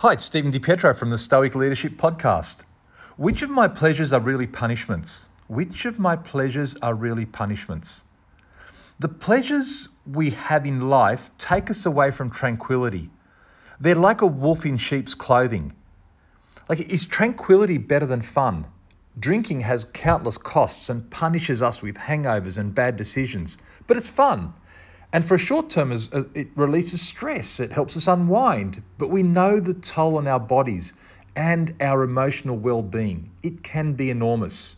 Hi, it's Stephen DiPietro from the Stoic Leadership Podcast. Which of my pleasures are really punishments? Which of my pleasures are really punishments? The pleasures we have in life take us away from tranquility. They're like a wolf in sheep's clothing. Like, is tranquility better than fun? Drinking has countless costs and punishes us with hangovers and bad decisions, but it's fun. And for a short term, it releases stress, it helps us unwind, but we know the toll on our bodies and our emotional well being. It can be enormous.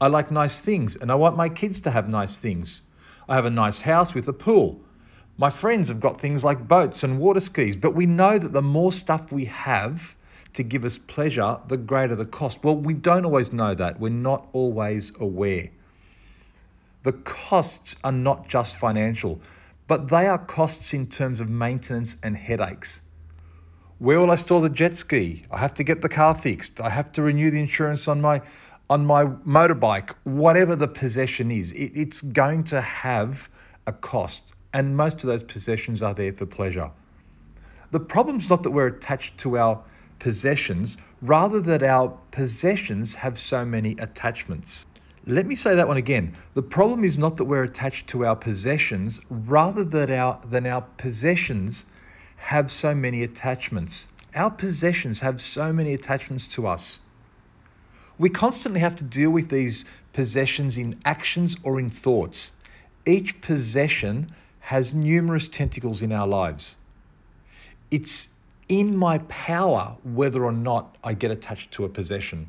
I like nice things and I want my kids to have nice things. I have a nice house with a pool. My friends have got things like boats and water skis, but we know that the more stuff we have to give us pleasure, the greater the cost. Well, we don't always know that. We're not always aware. The costs are not just financial, but they are costs in terms of maintenance and headaches. Where will I store the jet ski? I have to get the car fixed. I have to renew the insurance on my on my motorbike. Whatever the possession is, it, it's going to have a cost, and most of those possessions are there for pleasure. The problem's not that we're attached to our possessions, rather that our possessions have so many attachments. Let me say that one again. The problem is not that we're attached to our possessions, rather that our, than our possessions have so many attachments. Our possessions have so many attachments to us. We constantly have to deal with these possessions in actions or in thoughts. Each possession has numerous tentacles in our lives. It's in my power whether or not I get attached to a possession.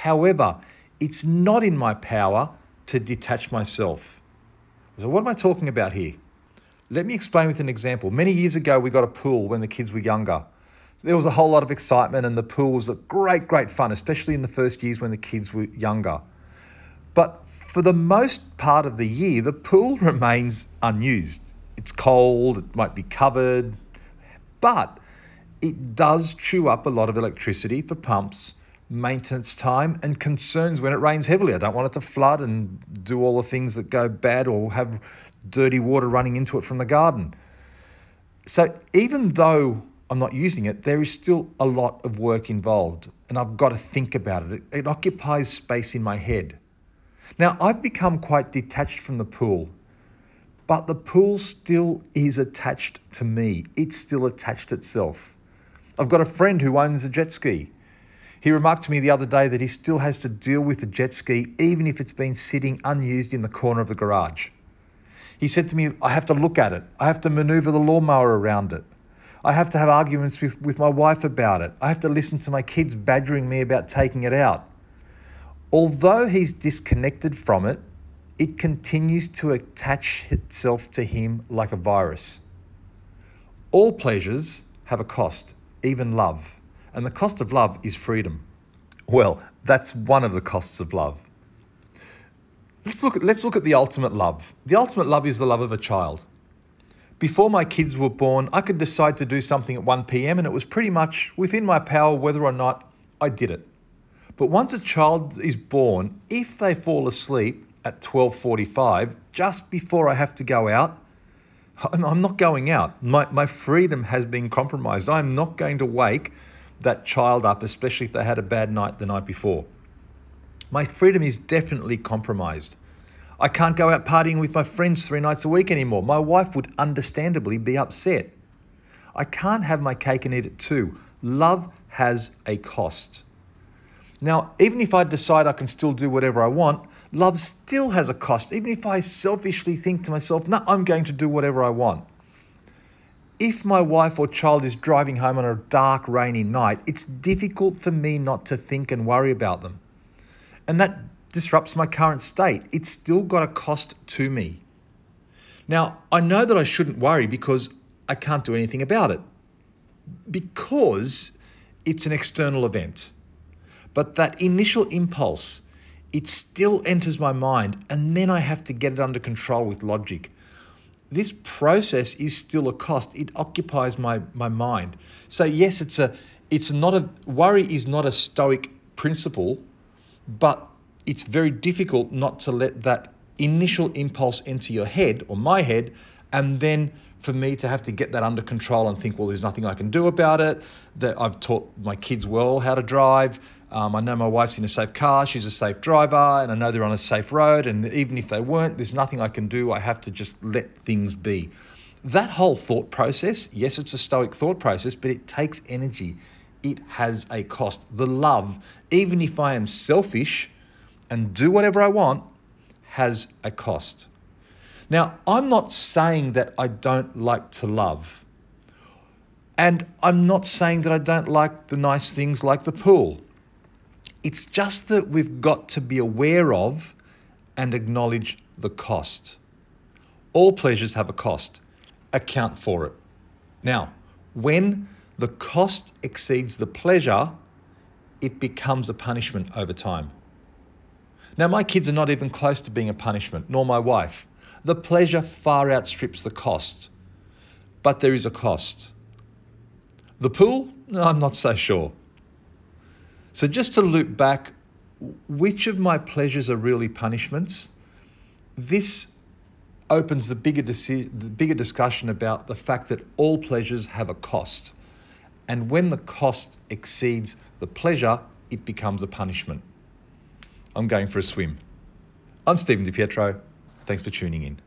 However, it's not in my power to detach myself. So, what am I talking about here? Let me explain with an example. Many years ago, we got a pool when the kids were younger. There was a whole lot of excitement, and the pool was a great, great fun, especially in the first years when the kids were younger. But for the most part of the year, the pool remains unused. It's cold, it might be covered, but it does chew up a lot of electricity for pumps maintenance time and concerns when it rains heavily. I don't want it to flood and do all the things that go bad or have dirty water running into it from the garden. So even though I'm not using it, there is still a lot of work involved and I've got to think about it. It, it occupies space in my head. Now, I've become quite detached from the pool, but the pool still is attached to me. It's still attached itself. I've got a friend who owns a jet ski. He remarked to me the other day that he still has to deal with the jet ski even if it's been sitting unused in the corner of the garage. He said to me, I have to look at it. I have to maneuver the lawnmower around it. I have to have arguments with, with my wife about it. I have to listen to my kids badgering me about taking it out. Although he's disconnected from it, it continues to attach itself to him like a virus. All pleasures have a cost, even love. And the cost of love is freedom. Well, that's one of the costs of love. Let's look at, let's look at the ultimate love. The ultimate love is the love of a child. Before my kids were born, I could decide to do something at 1 p.m. and it was pretty much within my power whether or not I did it. But once a child is born, if they fall asleep at 12:45 just before I have to go out, I'm not going out. My, my freedom has been compromised. I'm not going to wake that child up, especially if they had a bad night the night before. My freedom is definitely compromised. I can't go out partying with my friends three nights a week anymore. My wife would understandably be upset. I can't have my cake and eat it too. Love has a cost. Now, even if I decide I can still do whatever I want, love still has a cost. Even if I selfishly think to myself, no, I'm going to do whatever I want if my wife or child is driving home on a dark, rainy night, it's difficult for me not to think and worry about them. And that disrupts my current state. It's still got a cost to me. Now, I know that I shouldn't worry because I can't do anything about it, because it's an external event. But that initial impulse, it still enters my mind, and then I have to get it under control with logic this process is still a cost. It occupies my, my mind. So yes, it's a it's not a worry is not a stoic principle, but it's very difficult not to let that initial impulse enter your head or my head and then for me to have to get that under control and think, well, there's nothing I can do about it. That I've taught my kids well how to drive. Um, I know my wife's in a safe car, she's a safe driver, and I know they're on a safe road. And even if they weren't, there's nothing I can do. I have to just let things be. That whole thought process, yes, it's a stoic thought process, but it takes energy. It has a cost. The love, even if I am selfish and do whatever I want, has a cost. Now, I'm not saying that I don't like to love. And I'm not saying that I don't like the nice things like the pool. It's just that we've got to be aware of and acknowledge the cost. All pleasures have a cost. Account for it. Now, when the cost exceeds the pleasure, it becomes a punishment over time. Now, my kids are not even close to being a punishment, nor my wife. The pleasure far outstrips the cost, but there is a cost. The pool? I'm not so sure. So, just to loop back, which of my pleasures are really punishments? This opens the bigger, the bigger discussion about the fact that all pleasures have a cost. And when the cost exceeds the pleasure, it becomes a punishment. I'm going for a swim. I'm Stephen DiPietro. Thanks for tuning in.